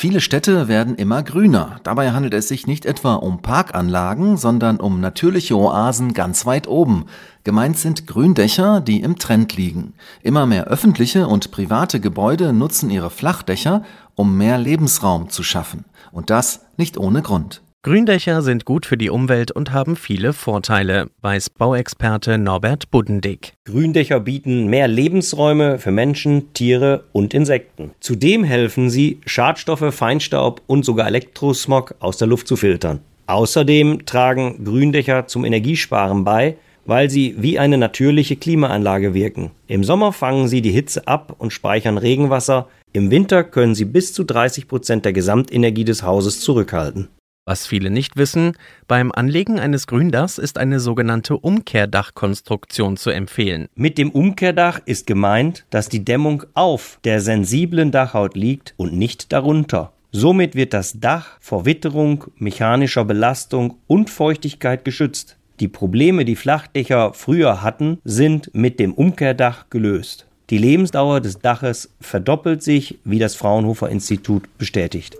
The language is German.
Viele Städte werden immer grüner. Dabei handelt es sich nicht etwa um Parkanlagen, sondern um natürliche Oasen ganz weit oben. Gemeint sind Gründächer, die im Trend liegen. Immer mehr öffentliche und private Gebäude nutzen ihre Flachdächer, um mehr Lebensraum zu schaffen. Und das nicht ohne Grund. Gründächer sind gut für die Umwelt und haben viele Vorteile, weiß Bauexperte Norbert Buddendick. Gründächer bieten mehr Lebensräume für Menschen, Tiere und Insekten. Zudem helfen sie, Schadstoffe, Feinstaub und sogar Elektrosmog aus der Luft zu filtern. Außerdem tragen Gründächer zum Energiesparen bei, weil sie wie eine natürliche Klimaanlage wirken. Im Sommer fangen sie die Hitze ab und speichern Regenwasser. Im Winter können sie bis zu 30 Prozent der Gesamtenergie des Hauses zurückhalten. Was viele nicht wissen, beim Anlegen eines Gründachs ist eine sogenannte Umkehrdachkonstruktion zu empfehlen. Mit dem Umkehrdach ist gemeint, dass die Dämmung auf der sensiblen Dachhaut liegt und nicht darunter. Somit wird das Dach vor Witterung, mechanischer Belastung und Feuchtigkeit geschützt. Die Probleme, die Flachdächer früher hatten, sind mit dem Umkehrdach gelöst. Die Lebensdauer des Daches verdoppelt sich, wie das Fraunhofer Institut bestätigt